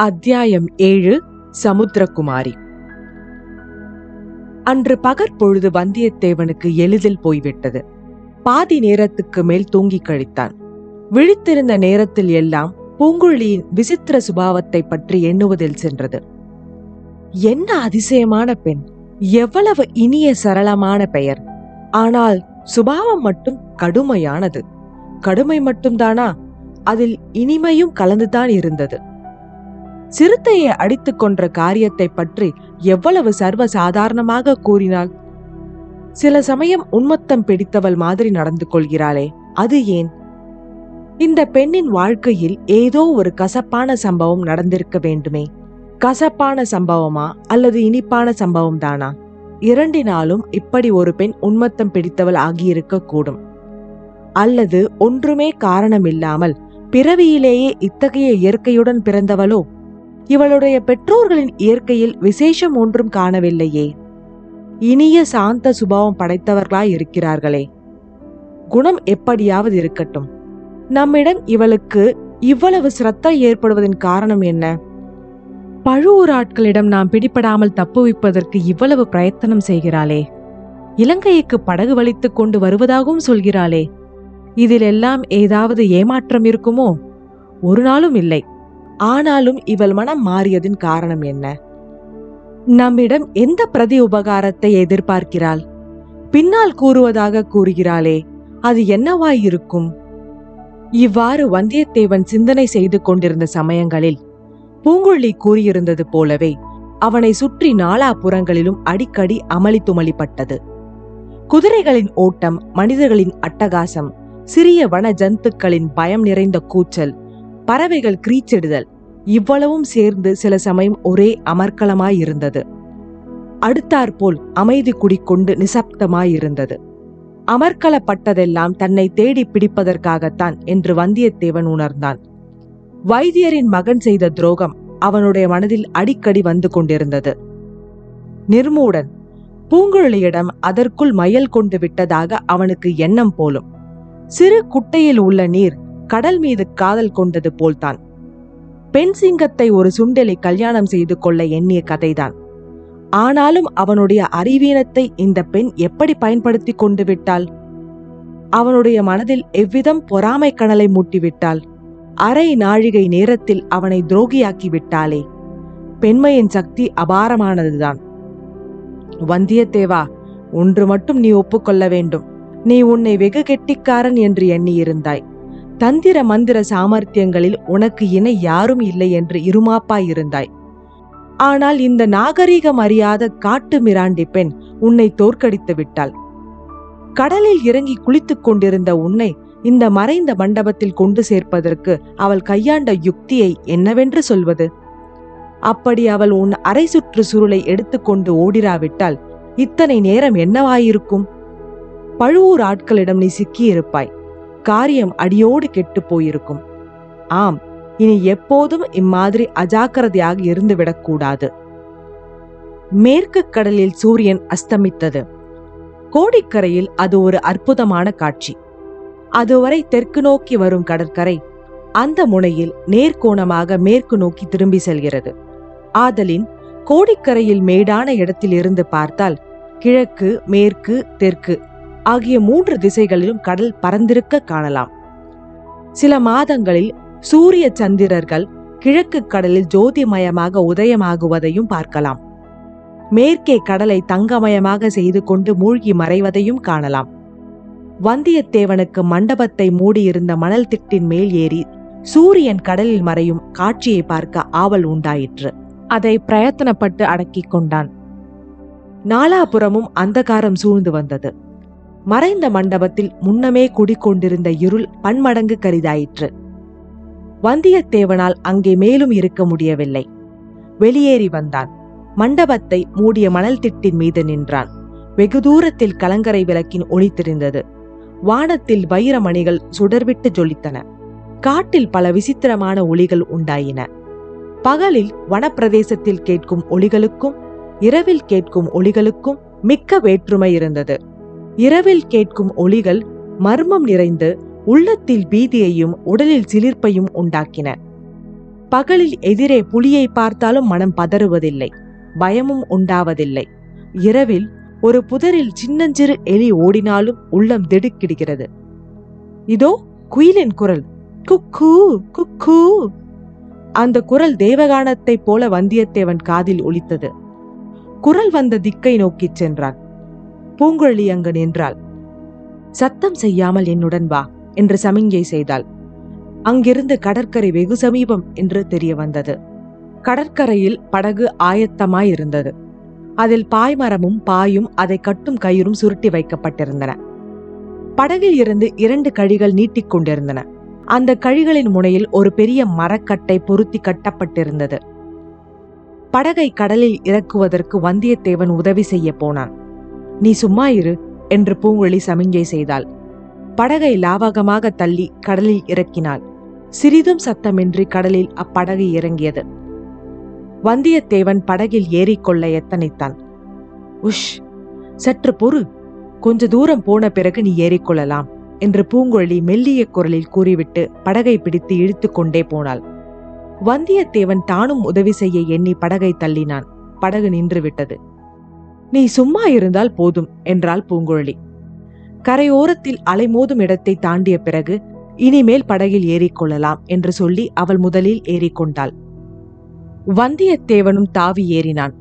அத்தியாயம் ஏழு சமுத்திரகுமாரி. அன்று பகற்பொழுது வந்தியத்தேவனுக்கு எளிதில் போய்விட்டது. பாதி நேரத்துக்கு மேல் தூங்கிக் கழித்தான். விழித்திருந்த நேரத்தில் எல்லாம் பூங்குழியின் விசித்திர சுபாவத்தை பற்றி எண்ணுவதில் சென்றது. என்ன அதிசயமான பெண்! எவ்வளவு இனிய சரளமான பெயர்! ஆனால் சுபாவம் மட்டும் கடுமையானது. கடுமை மட்டும்தானா? அதில் இனிமையும் கலந்துதான் இருந்தது. சிறுத்தையை அடித்துக் கொன்ற காரியத்தை பற்றி எவ்வளவு சர்வ சாதாரணமாக கூறினாள்? சில சமயம் உன்மத்தம் பிடித்தவள் மாதிரி நடந்து கொள்கிறாளே அது ஏன்? இந்த பெண்ணின் வாழ்க்கையில் ஏதோ ஒரு கசப்பான சம்பவம் நடந்திருக்க வேண்டுமே. கசப்பான சம்பவமா அல்லது இனிப்பான சம்பவம் தானா? இரண்டினாலும் இப்படி ஒரு பெண் உன்மத்தம் பிடித்தவள் ஆகியிருக்க கூடும். அல்லது ஒன்றுமே காரணமில்லாமல் பிறவியிலேயே இத்தகைய இயற்கையுடன் பிறந்தவளோ? இவளுடைய பெற்றோர்களின் இயற்கையில் விசேஷம் ஒன்றும் காணவில்லையே. இனிய சாந்த சுபாவம் படைத்தவர்களாய் இருக்கிறார்களே குணம் எப்படியாவது இருக்கட்டும். நம்மிடம் இவளுக்கு இவ்வளவு சிரத்தை ஏற்படுவதன் காரணம் என்ன? பழுவூர் ஆட்களிடம் நாம் பிடிபடாமல் தப்புவிப்பதற்கு இவ்வளவு பிரயத்தனம் செய்கிறாளே. இலங்கைக்கு படகு வலித்துக் கொண்டு வருவதாகவும் சொல்கிறாளே. இதிலெல்லாம் ஏதாவது ஏமாற்றம் இருக்குமோ? ஒரு நாளும் இல்லை. ஆனாலும் இவள் மனம் மாறியதின் காரணம் என்ன? நம்மிடம் எந்த பிரதி உபகாரத்தை எதிர்பார்க்கிறாள்? பின்னால் கூறுவதாக கூறுகிறாளே அது என்னவாயிருக்கும் இவ்வாறு வந்தியத்தேவன் சிந்தனை செய்து கொண்டிருந்த சமயங்களில் பூங்குழலி கூறியிருந்தது போலவே அவனை சுற்றி நாலாபுறங்களிலும் அடிக்கடி அமளி துமளிப்பட்டது குதிரைகளின் ஓட்டம் மனிதர்களின் அட்டகாசம் சிறிய வன ஜந்துக்களின் பயம் நிறைந்த கூச்சல் பறவைகள் கிரீச்சிடுதல். இவ்வளவும் சேர்ந்து சில சமயம் ஒரே அமர்க்கலமாயிருந்தது அடுத்தாற்போல் அமைதி குடிக்கொண்டு நிசப்தமாயிருந்தது அமர்க்கலப்பட்டதெல்லாம் தன்னை தேடி பிடிப்பதற்காகத்தான் என்று வந்தியத்தேவன் உணர்ந்தான். வைத்தியரின் மகன் செய்த துரோகம் அவனுடைய மனதில் அடிக்கடி வந்து கொண்டிருந்தது. நிர்மூடன் பூங்குழலியிடம் அதற்குள் மயல் கொண்டு விட்டதாக அவனுக்கு எண்ணம் போலும். சிறு குட்டையில் உள்ள நீர் கடல் மீது காதல் கொண்டது போல்தான். பெண் சிங்கத்தை ஒரு சுண்டெலி கல்யாணம் செய்து கொள்ள எண்ணிய கதைதான். ஆனாலும் அவனுடைய அறிவீனத்தை இந்த பெண் எப்படி பயன்படுத்தி கொண்டு விட்டாள்? அவனுடைய மனதில் எவ்விதம் பொறாமை கணலை மூட்டிவிட்டாள்? அரை நாழிகை நேரத்தில் அவனை துரோகியாக்கி விட்டாளே? பெண்மையின் சக்தி அபாரமானதுதான். வந்தியத்தேவா ஒன்று மட்டும் நீ ஒப்புக்கொள்ள வேண்டும். நீ உன்னை வெகு கெட்டிக்காரன் என்று எண்ணியிருந்தாய். தந்திர மந்திர சாமர்த்தியங்களில் உனக்கு இணை யாரும் இல்லை என்று இருமாப்பாய் இருந்தாய். ஆனால் இந்த நாகரீகம் அறியாத காட்டு மிராண்டி பெண் உன்னை தோற்கடித்து விட்டாள். கடலில் இறங்கி குளித்துக் கொண்டிருந்த உன்னை இந்த மறைந்த மண்டபத்தில் கொண்டு சேர்ப்பதற்கு அவள் கையாண்ட யுக்தியை என்னவென்று சொல்வது? அப்படி அவள் உன் அரை சுற்று சுருளை எடுத்துக்கொண்டு ஓடிராவிட்டால் இத்தனை நேரம் என்னவாயிருக்கும்? பழுவூர் ஆட்களிடம் நீ சிக்கியிருப்பாய். காரியம் அடியோடு கெட்டு போயிருக்கும். ஆம் இனி எப்போதும் இம்மாதிரி அஜாக்கிரதையாக இருந்துவிடக்கூடாது மேற்கு கடலில் சூரியன் அஸ்தமித்தது. கோடிக்கரையில் அது ஒரு அற்புதமான காட்சி. அதுவரை தெற்கு நோக்கி வரும் கடற்கரை அந்த முனையில் நேர்கோணமாக மேற்கு நோக்கி திரும்பி செல்கிறது. ஆதலின் கோடிக்கரையில் மேடான இடத்தில் இருந்து பார்த்தால் கிழக்கு மேற்கு தெற்கு ஆகிய மூன்று திசைகளிலும் கடல் பறந்திருக்க காணலாம். சில மாதங்களில் சூரிய சந்திரர்கள் கிழக்கு கடலில் ஜோதிமயமாக உதயமாகுவதையும் பார்க்கலாம். மேற்கே கடலை தங்கமயமாக செய்து கொண்டு மூழ்கி மறைவதையும் காணலாம். வந்தியத்தேவனுக்கு மண்டபத்தை மூடியிருந்த மணல் திட்டின் மேல் ஏறி சூரியன் கடலில் மறையும் காட்சியை பார்க்க ஆவல் உண்டாயிற்று. அதை பிரயத்தனப்பட்டு அடக்கிக் கொண்டான். நாலாபுறமும் அந்தகாரம் சூழ்ந்து வந்தது. மறைந்த மண்டபத்தில் முன்னமே குடிக்கொண்டிருந்த இருள் பன்மடங்கு கரிதாயிற்று. வந்தியத்தேவனால் அங்கே மேலும் இருக்க முடியவில்லை. வெளியேறி வந்தான். மண்டபத்தை மூடிய மணல் திட்டின் மீது நின்றான். வெகு தூரத்தில் கலங்கரை விளக்கின் ஒளி தெரிந்தது. வானத்தில் வைரமணிகள் சுடர்விட்டு ஜொலித்தன. காட்டில் பல விசித்திரமான ஒளிகள் உண்டாயின. பகலில் வனப்பிரதேசத்தில் கேட்கும் ஒளிகளுக்கும் இரவில் கேட்கும் ஒளிகளுக்கும் மிக்க வேற்றுமை இருந்தது. இரவில் கேட்கும் ஒளிகள் மர்மம் நிறைந்து உள்ளத்தில் பீதியையும் உடலில் சிலிர்ப்பையும் உண்டாக்கின. பகலில் எதிரே புலியை பார்த்தாலும் மனம் பதறுவதில்லை பயமும் உண்டாவதில்லை. இரவில் ஒரு புதரில் சின்னஞ்சிறு எலி ஓடினாலும் உள்ளம் திடுக்கிடுகிறது. இதோ குயிலின் குரல் குக்கூ குக்கூ. அந்த குரல் தேவகானத்தைப் போல வந்தியத்தேவன் காதில் ஒலித்தது. குரல் வந்த திக்கை நோக்கிச் சென்றான். பூங்குழலி அங்கு நின்றாள். சத்தம் செய்யாமல் என்னுடன் வா என்று சமிஞ்சை செய்தாள். அங்கிருந்து கடற்கரை வெகு சமீபம் என்று தெரிய வந்தது. கடற்கரையில் படகு ஆயத்தமாயிருந்தது அதில் பாய்மரமும் பாயும் அதை கட்டும் கயிறும் சுருட்டி வைக்கப்பட்டிருந்தன. படகில் இருந்து இரண்டு கழிகள் நீட்டிக் கொண்டிருந்தன. அந்த கழிகளின் முனையில் ஒரு பெரிய மரக்கட்டை பொருத்தி கட்டப்பட்டிருந்தது. படகை கடலில் இறக்குவதற்கு வந்தியத்தேவன் உதவி செய்ய போனான். நீ சும்மா இரு என்று பூங்குழலி சமிஞ்சை செய்தாள். படகை லாவகமாக தள்ளி கடலில் இறக்கினாள். சிறிதும் சத்தமின்றி கடலில் அப்படகு இறங்கியது. வந்தியத்தேவன் படகில் ஏறிக்கொள்ள எத்தனைத்தான். உஷ் சற்று பொறு. கொஞ்ச தூரம் போன பிறகு நீ ஏறிக்கொள்ளலாம் என்று பூங்கொழி மெல்லிய குரலில் கூறிவிட்டு படகை பிடித்து இழுத்து கொண்டே போனாள். வந்தியத்தேவன் தானும் உதவி செய்ய எண்ணி படகை தள்ளினான். படகு நின்றுவிட்டது. நீ சும்மா இருந்தால் போதும் என்றாள் பூங்குழலி. கரையோரத்தில் அலைமோதும் இடத்தை தாண்டிய பிறகு இனிமேல் படகில் ஏறிக்கொள்ளலாம் என்று சொல்லி அவள் முதலில் ஏறிக்கொண்டாள் வந்தியத்தேவனும் தாவி ஏறினான்.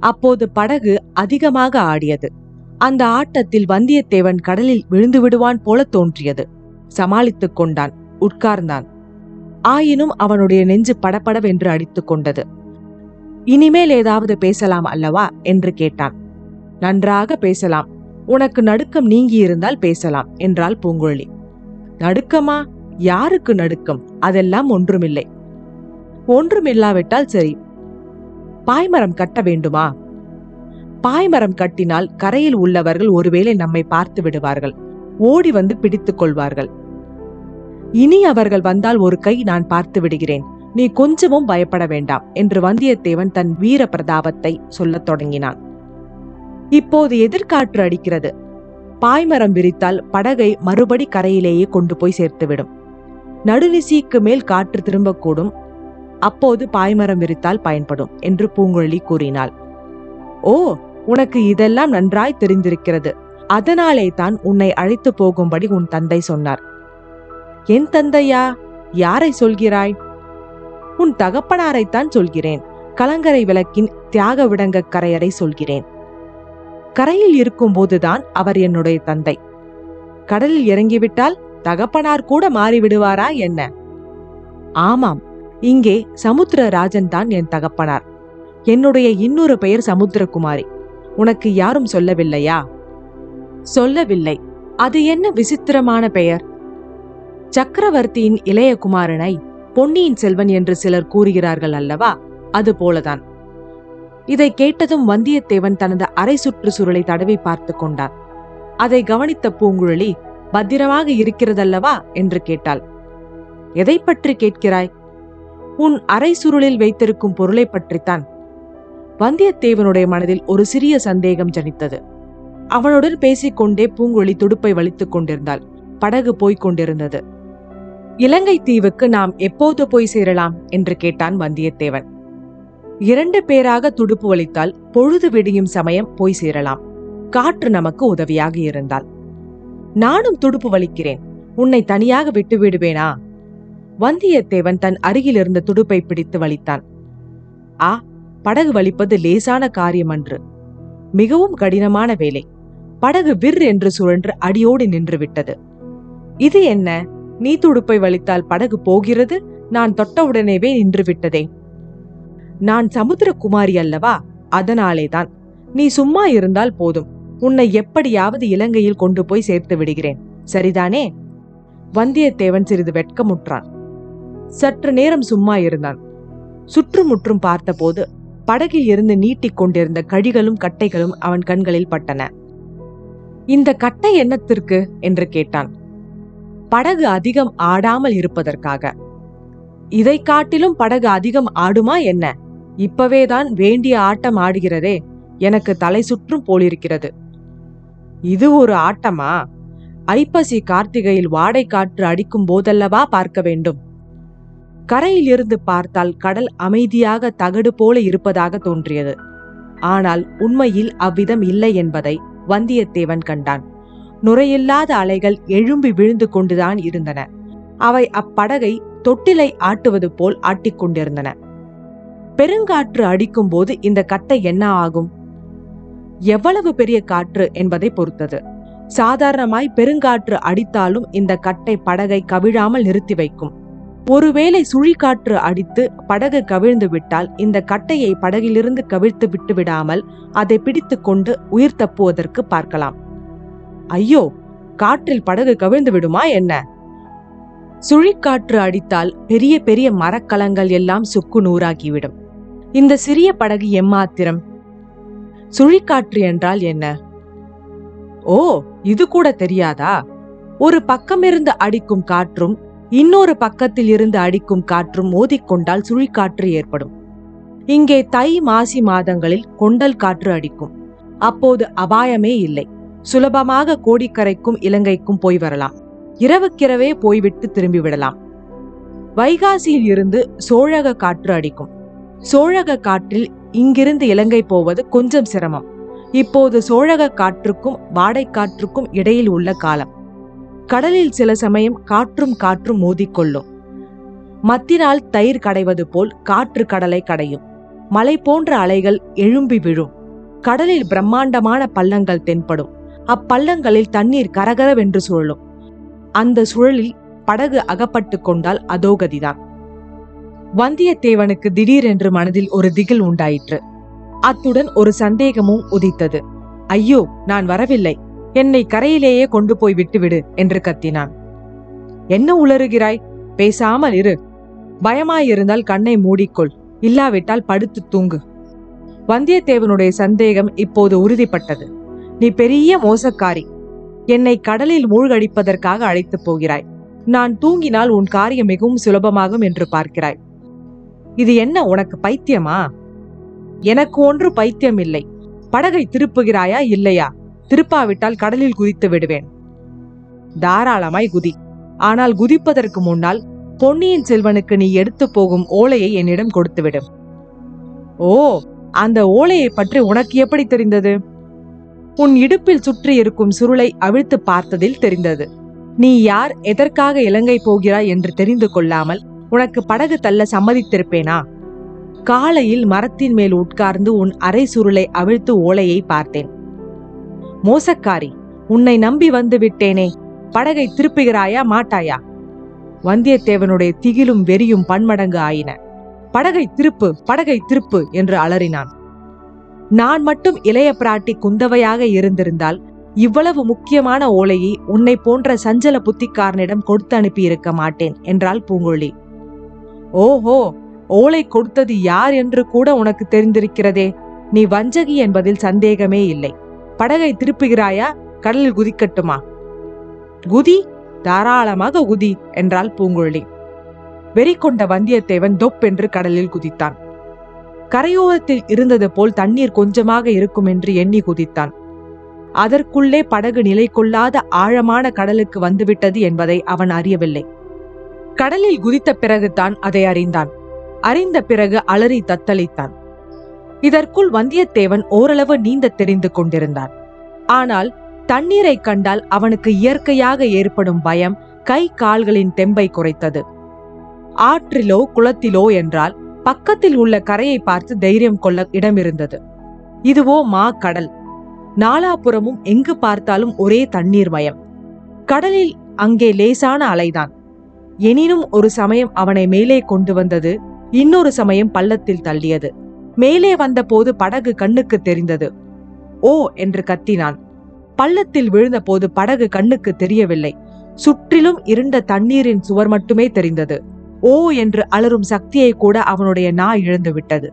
அப்போது படகு அதிகமாக ஆடியது. அந்த ஆட்டத்தில் வந்தியத்தேவன் கடலில் விழுந்து விடுவான் போல தோன்றியது. சமாளித்துக் கொண்டான் உட்கார்ந்தான். ஆயினும் அவனுடைய நெஞ்சு படபடவென்று அடித்துக் கொண்டது. இனிமேல் ஏதாவது பேசலாம் அல்லவா என்று கேட்டான். நன்றாக பேசலாம். உனக்கு நடுக்கம் நீங்கியிருந்தால் பேசலாம் என்றாள் பூங்குழலி. நடுக்கமா? யாருக்கு நடுக்கம்? அதெல்லாம் ஒன்றுமில்லை. ஒன்றுமில்லாவிட்டால் சரி. பாய்மரம் கட்ட வேண்டுமா? பாய்மரம் கட்டினால் கரையில் உள்ளவர்கள் ஒருவேளை நம்மை பார்த்து விடுவார்கள். ஓடி வந்து பிடித்துக் கொள்வார்கள். இனி அவர்கள் வந்தால் ஒரு கை நான் பார்த்து விடுகிறேன். நீ கொஞ்சமும் பயப்பட வேண்டாம் என்று வந்தியத்தேவன் தன் வீர பிரதாபத்தை சொல்லத் தொடங்கினான். இப்போது எதிர்காற்று அடிக்கிறது. பாய்மரம் விரித்தால் படகை மறுபடி கரையிலேயே கொண்டு போய் சேர்த்துவிடும். நடுவிசிக்கு மேல் காற்று திரும்பக்கூடும். அப்போது பாய்மரம் விரித்தால் பயன்படும் என்று பூங்குழலி கூறினாள். ஓ உனக்கு இதெல்லாம் நன்றாய் தெரிந்திருக்கிறது. அதனாலே தான் உன்னை அழைத்து போகும்படி உன் தந்தை சொன்னார். என் தந்தையா? யாரை சொல்கிறாய்? உன் தகப்பனாரைத்தான் சொல்கிறேன். கலங்கரை விளக்கின் தியாக விடங்க கரையரை சொல்கிறேன். கரையில் இருக்கும்போதுதான் அவர் என்னுடைய தந்தை. கடலில் இறங்கிவிட்டால் தகப்பனார் கூட மாறிவிடுவாரா என்ன? ஆமாம் இங்கே சமுத்திரராஜன் தான் என் தகப்பனார். என்னுடைய இன்னொரு பெயர் சமுத்திரகுமாரி. உனக்கு யாரும் சொல்லவில்லையா? சொல்லவில்லை. அது என்ன விசித்திரமான பெயர்? சக்கரவர்த்தியின் இளைய குமாரனை பொன்னியின் செல்வன் என்று சிலர் கூறுகிறார்கள் அல்லவா? அது போலதான் இதை கேட்டதும் வந்தியத்தேவன் தனது அரை சுற்று சுருளை தடவி பார்த்து கொண்டான். அதை கவனித்த பூங்குழலி பத்திரமாக இருக்கிறதல்லவா? என்று கேட்டாள். எதை பற்றி கேட்கிறாய்? உன் அரை சுருளில் வைத்திருக்கும் பொருளை பற்றித்தான். வந்தியத்தேவனுடைய மனதில் ஒரு சிறிய சந்தேகம் ஜனித்தது. அவனுடன் பேசிக்கொண்டே பூங்குழலி துடுப்பை வலித்துக் கொண்டிருந்தாள். படகு போய்க் கொண்டிருந்தது. இலங்கை தீவுக்கு நாம் எப்போது போய் சேரலாம்? என்று கேட்டான் வந்தியத்தேவன். இரண்டு பேராக துடுப்பு வலித்தால் பொழுது விடியும் சமயம் போய் சேரலாம். காற்று நமக்கு உதவியாக இருந்தால். நானும் துடுப்பு வலிக்கிறேன். உன்னை தனியாக விட்டு விடுவேனா? வந்தியத்தேவன் தன் அருகில் இருந்த துடுப்பை பிடித்து வலித்தான். ஆ படகு வலிப்பது லேசான காரியம் அன்று. மிகவும் கடினமான வேலை. படகு விர் என்று சுழன்று அடியோடு நின்று விட்டது இது என்ன? நீ துடுப்பை வலித்தால் படகு போகிறது? நான் தொட்டவுடனேவே நின்று விட்டதே நான் சமுத்திரகுமாரி அல்லவா? அதனாலேதான். நீ சும்மா இருந்தால் போதும். உன்னை எப்படியாவது இலங்கையில் கொண்டு போய் சேர்த்து விடுகிறேன். சரிதானே? வந்தியத்தேவன் சிறிது வெட்கமுற்றான். சற்று நேரம் சும்மா இருந்தான். சுற்றுமுற்றும் பார்த்தபோது படகில் இருந்து நீட்டிக் கொண்டிருந்த கழிகளும் கட்டைகளும் அவன் கண்களில் பட்டன. இந்த கட்டை என்னத்திற்கு? என்று கேட்டான். படகு அதிகம் ஆடாமல் இருப்பதற்காக. இதை காட்டிலும் படகு அதிகம் ஆடுமா என்ன? இப்பவேதான் வேண்டிய ஆட்டம் ஆடுகிறதே. எனக்கு தலை சுற்றும் போலிருக்கிறது. இது ஒரு ஆட்டமா? ஐப்பசி கார்த்திகையில் வாடை காற்று அடிக்கும் போதல்லவா பார்க்க வேண்டும். கரையில் இருந்து பார்த்தால் கடல் அமைதியாக தகடு போல இருப்பதாக தோன்றியது. ஆனால் உண்மையில் அவ்விதம் இல்லை என்பதை வந்தியத்தேவன் கண்டான். நுரையில்லாத அலைகள் எழும்பி விழுந்து கொண்டுதான் இருந்தன. அவை அப்படகை தொட்டிலை ஆட்டுவது போல் ஆட்டிக்கொண்டிருந்தன. பெருங்காற்று அடிக்கும் போது இந்த கட்டை என்ன ஆகும்? எவ்வளவு பெரிய காற்று என்பதை பொறுத்தது. சாதாரணமாய் பெருங்காற்று அடித்தாலும் இந்த கட்டை படகை கவிழாமல் நிறுத்தி வைக்கும். ஒருவேளை சுழிக்காற்று அடித்து படகு கவிழ்ந்து விட்டால் இந்த கட்டையை படகிலிருந்து கவிழ்த்து விட்டு விடாமல் அதை பிடித்து கொண்டு உயிர் தப்புவதற்கு பார்க்கலாம். ஐயோ காற்றில் படகு கவிழ்ந்து விடுமா என்ன? சுழிக்காற்று அடித்தால் பெரிய பெரிய மரக்கலங்கள் எல்லாம் சுக்கு நூறாகிவிடும் இந்த சிறிய படகு எம்மாத்திரம்? சுழிக்காற்று என்றால் என்ன? ஓ இது கூட தெரியாதா? ஒரு பக்கமிருந்து அடிக்கும் காற்றும் இன்னொரு பக்கத்தில் இருந்து அடிக்கும் காற்றும் மோதிக்கொண்டால் சுழிக்காற்று ஏற்படும். இங்கே தை மாசி மாதங்களில் கொண்டல் காற்று அடிக்கும். அப்போது அபாயமே இல்லை. சுலபமாக கோடிக்கரைக்கும் இலங்கைக்கும் போய் வரலாம். இரவுக்கிரவே போய்விட்டு திரும்பி விடலாம். வைகாசியில் இருந்து சோழக காற்று அடிக்கும். சோழக காற்றில் இங்கிருந்து இலங்கை போவது கொஞ்சம் சிரமம். இப்போது சோழக காற்றுக்கும் வாடை காற்றுக்கும் இடையில் உள்ள காலம். கடலில் சில சமயம் காற்றும் காற்றும் மோதிக்கொள்ளும். மத்தினால் தயிர் கடைவது போல் காற்று கடலை கடையும். மலை போன்ற அலைகள் எழும்பி விழும். கடலில் பிரம்மாண்டமான பள்ளங்கள் தென்படும். அப்பள்ளங்களில் தண்ணீர் கரகரவென்று சுழலும். அந்த சுழலில் படகு அகப்பட்டு கொண்டால் அதோகதிதான் வந்தியத்தேவனுக்கு திடீரென்று மனதில் ஒரு திகில் உண்டாயிற்று. அத்துடன் ஒரு சந்தேகமும் உதித்தது. ஐயோ நான் வரவில்லை. என்னை கரையிலேயே கொண்டு போய் விட்டுவிடு என்று கத்தினான். என்ன உளறுகிறாய்? பேசாமல் இரு. பயமாயிருந்தால் கண்ணை மூடிக்கொள். இல்லாவிட்டால் படுத்து தூங்கு. வந்தியத்தேவனுடைய சந்தேகம் இப்போது உறுதிப்பட்டது. நீ பெரிய மோசக்காரி. என்னை கடலில் மூழ்கடிப்பதற்காக அழைத்துப் போகிறாய். நான் தூங்கினால் உன் காரியம் மிகவும் சுலபமாகும் என்று பார்க்கிறாய். இது என்ன உனக்கு பைத்தியமா? எனக்கு ஒன்று பைத்தியம் இல்லை படகை திருப்புகிறாயா இல்லையா? திருப்பாவிட்டால் கடலில் குதித்து விடுவேன். தாராளமாய் குதி. ஆனால் குதிப்பதற்கு முன்னால் பொன்னியின் செல்வனுக்கு நீ எடுத்து போகும் ஓலையை என்னிடம் கொடுத்துவிடும் ஓ அந்த ஓலையை பற்றி உனக்கு எப்படி தெரிந்தது? உன் இடுப்பில் சுற்றி இருக்கும் சுருளை அவிழ்த்து பார்த்ததில் தெரிந்தது. நீ யார் எதற்காக இலங்கை போகிறாய் என்று தெரிந்து கொள்ளாமல் உனக்கு படகு தள்ள சம்மதித்திருப்பேனா? காலையில் மரத்தின் மேல் உட்கார்ந்து உன் அரை சுருளை அவிழ்த்து ஓலையை பார்த்தேன். மோசக்காரி உன்னை நம்பி வந்து விட்டேனே படகை திருப்புகிறாயா மாட்டாயா? வந்தியத்தேவனுடைய திகிலும் வெறியும் பன்மடங்கு ஆயின. படகை திருப்பு படகை திருப்பு என்று அலறினான். நான் மட்டும் இளைய பிராட்டி குந்தவையாக இருந்திருந்தால் இவ்வளவு முக்கியமான ஓலையை உன்னை போன்ற சஞ்சல புத்திக்காரனிடம் கொடுத்து அனுப்பியிருக்க மாட்டேன் என்றாள் பூங்கொழி ஓஹோ ஓலை கொடுத்தது யார் என்று கூட உனக்கு தெரிந்திருக்கிறதே. நீ வஞ்சகி என்பதில் சந்தேகமே இல்லை. படகை திருப்புகிறாயா? கடலில் குதிக்கட்டுமா? குதி தாராளமாக குதி என்றாள் பூங்குழலி. வெறி கொண்ட வந்தியத்தேவன் தொப் என்று கடலில் குதித்தான். கரையோரத்தில் இருந்தது போல் தண்ணீர் கொஞ்சமாக இருக்கும் என்று எண்ணி குதித்தான். அதற்குள்ளே படகு நிலை கொள்ளாத ஆழமான கடலுக்கு வந்துவிட்டது என்பதை அவன் அறியவில்லை. கடலில் குதித்த பிறகுதான் அதை அறிந்தான். அறிந்த பிறகு அலறி தத்தளித்தான். இதற்குள் வந்தியத்தேவன் ஓரளவு நீந்த தெரிந்து கொண்டிருந்தான். ஆனால் தண்ணீரை கண்டால் அவனுக்கு இயற்கையாக ஏற்படும் பயம் கை கால்களின் தெம்பை குறைத்தது. ஆற்றிலோ குளத்திலோ என்றால் பக்கத்தில் உள்ள கரையை பார்த்து தைரியம் கொள்ள இடமிருந்தது. இதுவோ மா கடல். நாலாபுறமும் எங்கு பார்த்தாலும் ஒரே தண்ணீர் மயம். கடலில் அங்கே லேசான அலைதான். எனினும் ஒரு சமயம் அவனை மேலே கொண்டு வந்தது இன்னொரு சமயம் பள்ளத்தில் தள்ளியது. மேலே வந்தபோது படகு கண்ணுக்கு தெரிந்தது. ஓ என்று கத்தினான். பள்ளத்தில் விழுந்தபோது படகு கண்ணுக்கு தெரியவில்லை. சுற்றிலும் இருண்ட தண்ணீரின் சுவர் மட்டுமே தெரிந்தது. ஓ என்று அலரும் சக்தியை கூட அவனுடைய நா இழந்து விட்டது.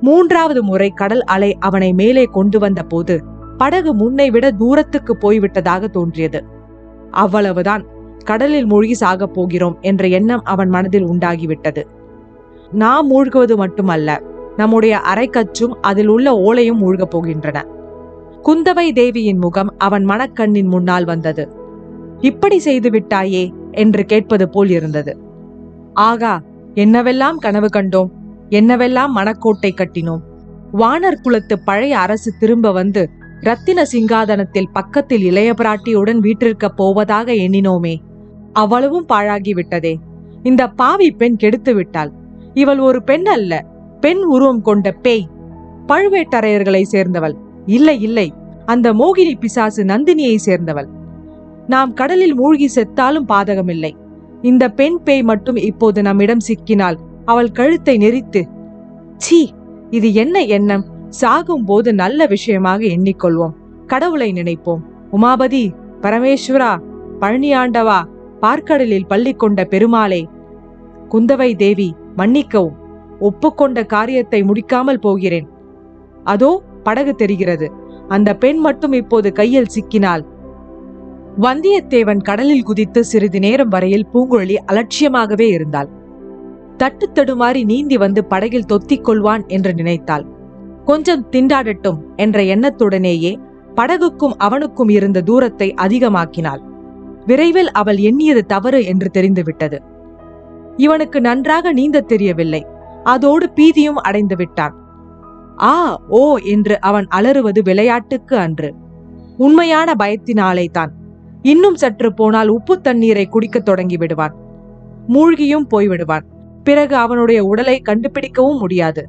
மூன்றாவது முறை கடல் அலை அவனை மேலே கொண்டு வந்த போது படகு முன்னை விட தூரத்துக்கு போய்விட்டதாக தோன்றியது. அவ்வளவுதான். கடலில் மூழ்கி சாகப் போகிறோம் என்ற எண்ணம் அவன் மனதில் உண்டாகிவிட்டது. நாம் மூழ்குவது மட்டுமல்ல நம்முடைய அரைக்கச்சும் அதில் உள்ள ஓலையும் மூழ்கப் போகின்றன. குந்தவை தேவியின் முகம் அவன் மனக்கண்ணின் முன்னால் வந்தது. இப்படி செய்து விட்டாயே என்று கேட்பது போல் இருந்தது. ஆகா என்னவெல்லாம் கனவு கண்டோம்? என்னவெல்லாம் மனக்கோட்டை கட்டினோம்? வானர் குலத்து பழைய அரசு திரும்ப வந்து ரத்தின சிங்காதனத்தில் பக்கத்தில் இளைய பிராட்டியுடன் வீற்றிருக்க போவதாக எண்ணினோமே. அவ்வளவும் பாழாகிவிட்டதே இந்த பாவி பெண் கெடுத்து விட்டாள். இவள் ஒரு பெண் அல்ல பெண் உருவம் கொண்ட பேய். பழுவேட்டரையர்களை சேர்ந்தவள். இல்லை இல்லை அந்த மோகினி பிசாசு நந்தினியை சேர்ந்தவள். நாம் கடலில் மூழ்கி செத்தாலும் பாதகமில்லை. இந்த பெண் பேய் மட்டும் இப்போது நம்மிடம் சிக்கினால் அவள் கழுத்தை நெரித்து சீ இது என்ன எண்ணம்? சாகும் போது நல்ல விஷயமாக எண்ணிக்கொள்வோம். கடவுளை நினைப்போம். உமாபதி பரமேஸ்வரா பழனியாண்டவா பார்க்கடலில் பள்ளி கொண்ட பெருமாளே குந்தவை தேவி மன்னிக்கவும் ஒப்புக்கொண்ட காரியத்தை முடிக்காமல் போகிறேன். அதோ படகு தெரிகிறது. அந்த பெண் மட்டும் இப்போது கையில் சிக்கினாள். வந்தியத்தேவன் கடலில் குதித்து சிறிது நேரம் வரையில் பூங்குழலி அலட்சியமாகவே இருந்தாள். தட்டு தடுமாறி நீந்தி வந்து படகில் தொத்திக் கொள்வான் என்று நினைத்தாள். கொஞ்சம் திண்டாடட்டும் என்ற எண்ணத்துடனேயே படகுக்கும் அவனுக்கும் இருந்த தூரத்தை அதிகமாக்கினாள். விரைவில் அவள் எண்ணியது தவறு என்று தெரிந்துவிட்டது. இவனுக்கு நன்றாக நீந்த தெரியவில்லை. அதோடு பீதியும் அடைந்து விட்டான். ஆ ஓ என்று அவன் அலறுவது விளையாட்டுக்கு அன்று. உண்மையான பயத்தினாலே தான். இன்னும் சற்று போனால் உப்பு தண்ணீரை குடிக்கத் தொடங்கி விடுவான். மூழ்கியும் போய்விடுவான் பிறகு அவனுடைய உடலை கண்டுபிடிக்கவும் முடியாது.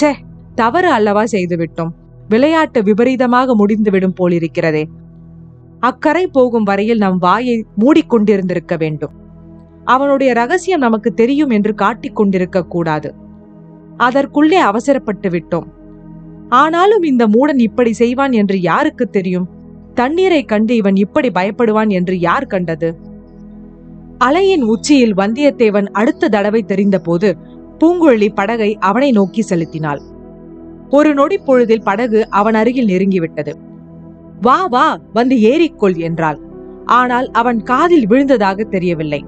ச்சே தவறு அல்லவா செய்துவிட்டோம். விளையாட்டு விபரீதமாக முடிந்துவிடும் போலிருக்கிறதே. அக்கறை போகும் வரையில் நம் வாயை மூடிக்கொண்டிருந்திருக்க வேண்டும். அவனுடைய ரகசியம் நமக்கு தெரியும் என்று காட்டிக் கொண்டிருக்க கூடாது. அதற்குள்ளே அவசரப்பட்டு விட்டோம். ஆனாலும் இந்த மூடன் இப்படி செய்வான் என்று யாருக்கு தெரியும்? தண்ணீரை கண்டு இவன் இப்படி பயப்படுவான் என்று யார் கண்டது? அலையின் உச்சியில் வந்தியத்தேவன் அடுத்த தடவை தெரிந்தபோது பூங்குழலி படகை அவனை நோக்கி செலுத்தினாள். ஒரு நொடி பொழுதில் படகு அவன் அருகில் நெருங்கிவிட்டது. வா வா வந்து ஏறிக்கொள் என்றாள். ஆனால் அவன் காதில் விழுந்ததாக தெரியவில்லை.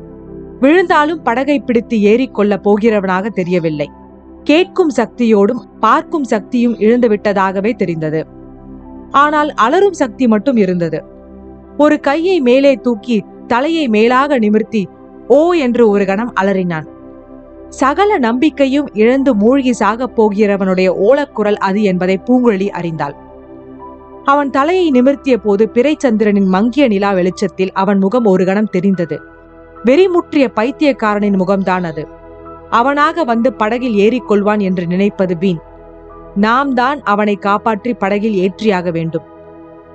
விழுந்தாலும் படகை பிடித்து ஏறிக்கொள்ள போகிறவனாக தெரியவில்லை. கேட்கும் சக்தியோடும் பார்க்கும் சக்தியும் இழந்துவிட்டதாகவே தெரிந்தது. ஆனால் அலரும் சக்தி மட்டும் இருந்தது. ஒரு கையை மேலே தூக்கி தலையை மேலாக நிமிர்த்தி ஓ என்று ஒரு கணம் அலறினான். சகல நம்பிக்கையும் இழந்து மூழ்கி சாகப் போகிறவனுடைய ஓலக்குரல் அது என்பதை பூங்குழலி அறிந்தாள். அவன் தலையை நிமிர்த்திய போது பிறைச்சந்திரனின் மங்கிய நிலா வெளிச்சத்தில் அவன் முகம் ஒரு கணம் தெரிந்தது. வெறிமுற்றிய பைத்தியக்காரனின் முகம்தான் அது. அவனாக வந்து படகில் ஏறிக்கொள்வான் என்று நினைப்பது வீண். நாம் தான் அவனை காப்பாற்றி படகில் ஏற்றியாக வேண்டும்.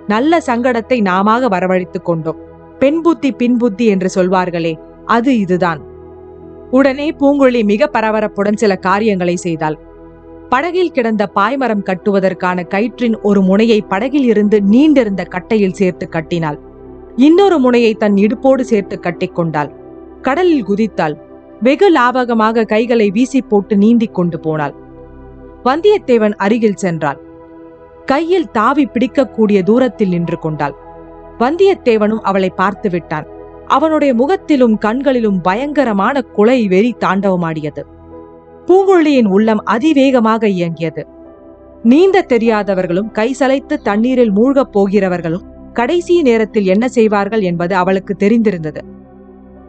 நல்ல சங்கடத்தை நாமாக வரவழைத்துக் கொண்டோம். பெண் புத்தி பின் புத்தி என்று சொல்வார்களே அது இதுதான். உடனே பூங்குழலி மிக பரபரப்புடன் சில காரியங்களை செய்தாள். படகில் கிடந்த பாய்மரம் கட்டுவதற்கான கயிற்றின் ஒரு முனையை படகில் இருந்து நீண்டிருந்த கட்டையில் சேர்த்து கட்டினாள். இன்னொரு முனையை தன் இடுப்போடு சேர்த்து கட்டிக்கொண்டாள் கடலில் குதித்தாள். வெகு லாபகமாக கைகளை வீசி போட்டு நீந்திக் கொண்டு போனாள். வந்தியத்தேவன் அருகில் சென்றாள். கையில் தாவி பிடிக்கக்கூடிய தூரத்தில் நின்று கொண்டாள். வந்தியத்தேவனும் அவளை பார்த்து விட்டான். அவனுடைய முகத்திலும் கண்களிலும் பயங்கரமான குலை வெறி தாண்டவமாடியது. பூங்குழலியின் உள்ளம் அதிவேகமாக இயங்கியது. நீந்த தெரியாதவர்களும் கைசலைத்து தண்ணீரில் மூழ்கப் போகிறவர்களும் கடைசி நேரத்தில் என்ன செய்வார்கள் என்பது அவளுக்கு தெரிந்திருந்தது.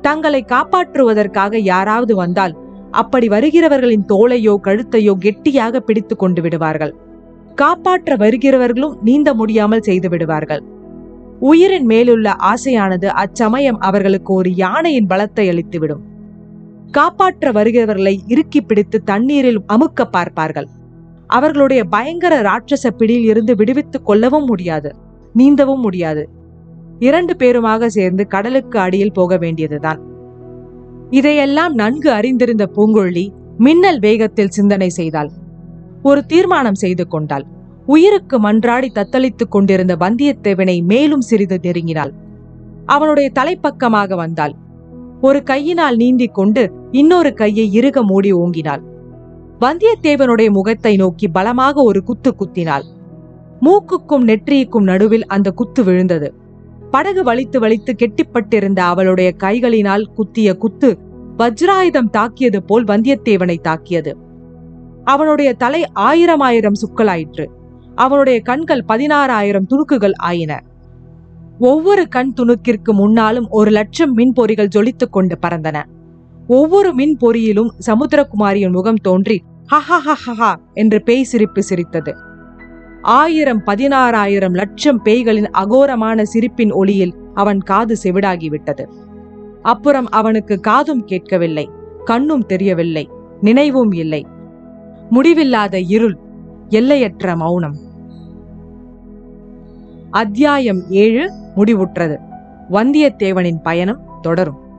தங்களை காப்பாற்றுவதற்காக யாராவது வந்தால் அப்படி வருகிறவர்களின் தோலையோ கழுத்தையோ கெட்டியாக பிடித்து கொண்டு விடுவார்கள். காப்பாற்ற வருகிறவர்களும் நீந்த முடியாமல் செய்து விடுவார்கள். உயிரின் மேலுள்ள ஆசையானது அச்சமயம் அவர்களுக்கு ஒரு யானையின் பலத்தை அளித்துவிடும். காப்பாற்ற வருகிறவர்களை இறுக்கி பிடித்து தண்ணீரில் அமுக்க பார்ப்பார்கள். அவர்களுடைய பயங்கர ராட்சச பிடியில் இருந்து விடுவித்துக் கொள்ளவும் முடியாது நீந்தவும் முடியாது. இரண்டு பேருமாக சேர்ந்து கடலுக்கு அடியில் போக வேண்டியதுதான். இதையெல்லாம் நன்கு அறிந்திருந்த பூங்கொழி மின்னல் வேகத்தில் சிந்தனை செய்தாள். ஒரு தீர்மானம் செய்து கொண்டாள். உயிருக்கு மன்றாடி தத்தளித்துக் கொண்டிருந்த வந்தியத்தேவனை மேலும் சிறிது நெருங்கினாள். அவனுடைய தலைப்பக்கமாக வந்தாள். ஒரு கையினால் நீந்திக் கொண்டு இன்னொரு கையை இறுக மூடி ஓங்கினாள். வந்தியத்தேவனுடைய முகத்தை நோக்கி பலமாக ஒரு குத்து குத்தினாள். மூக்குக்கும் நெற்றிக்கும் நடுவில் அந்த குத்து விழுந்தது. படகு வலித்து வலித்து கெட்டிப்பட்டிருந்த அவளுடைய கைகளினால் குத்திய குத்து வஜ்ராயுதம் தாக்கியது போல் வந்தியத்தேவனை தாக்கியது. அவனுடைய தலை ஆயிரம் ஆயிரம் சுக்கலாயிற்று. அவனுடைய கண்கள் பதினாறாயிரம் துணுக்குகள் ஆயின. ஒவ்வொரு கண் துணுக்கிற்கு முன்னாலும் ஒரு லட்சம் மின்பொறிகள் ஜொலித்துக் கொண்டு பறந்தன. ஒவ்வொரு மின் பொறியிலும் சமுத்திரகுமாரியின் முகம் தோன்றி ஹஹஹஹஹா என்று பேய் சிரிப்பு சிரித்தது. ஆயிரம் பதினாறாயிரம் லட்சம் பேய்களின் அகோரமான சிரிப்பின் ஒளியில் அவன் காது செவிடாகிவிட்டது. அப்புறம் அவனுக்கு காதும் கேட்கவில்லை கண்ணும் தெரியவில்லை நினைவும் இல்லை. முடிவில்லாத இருள் எல்லையற்ற மௌனம். அத்தியாயம் ஏழு முடிவுற்றது. வந்தியத்தேவனின் பயணம் தொடரும்.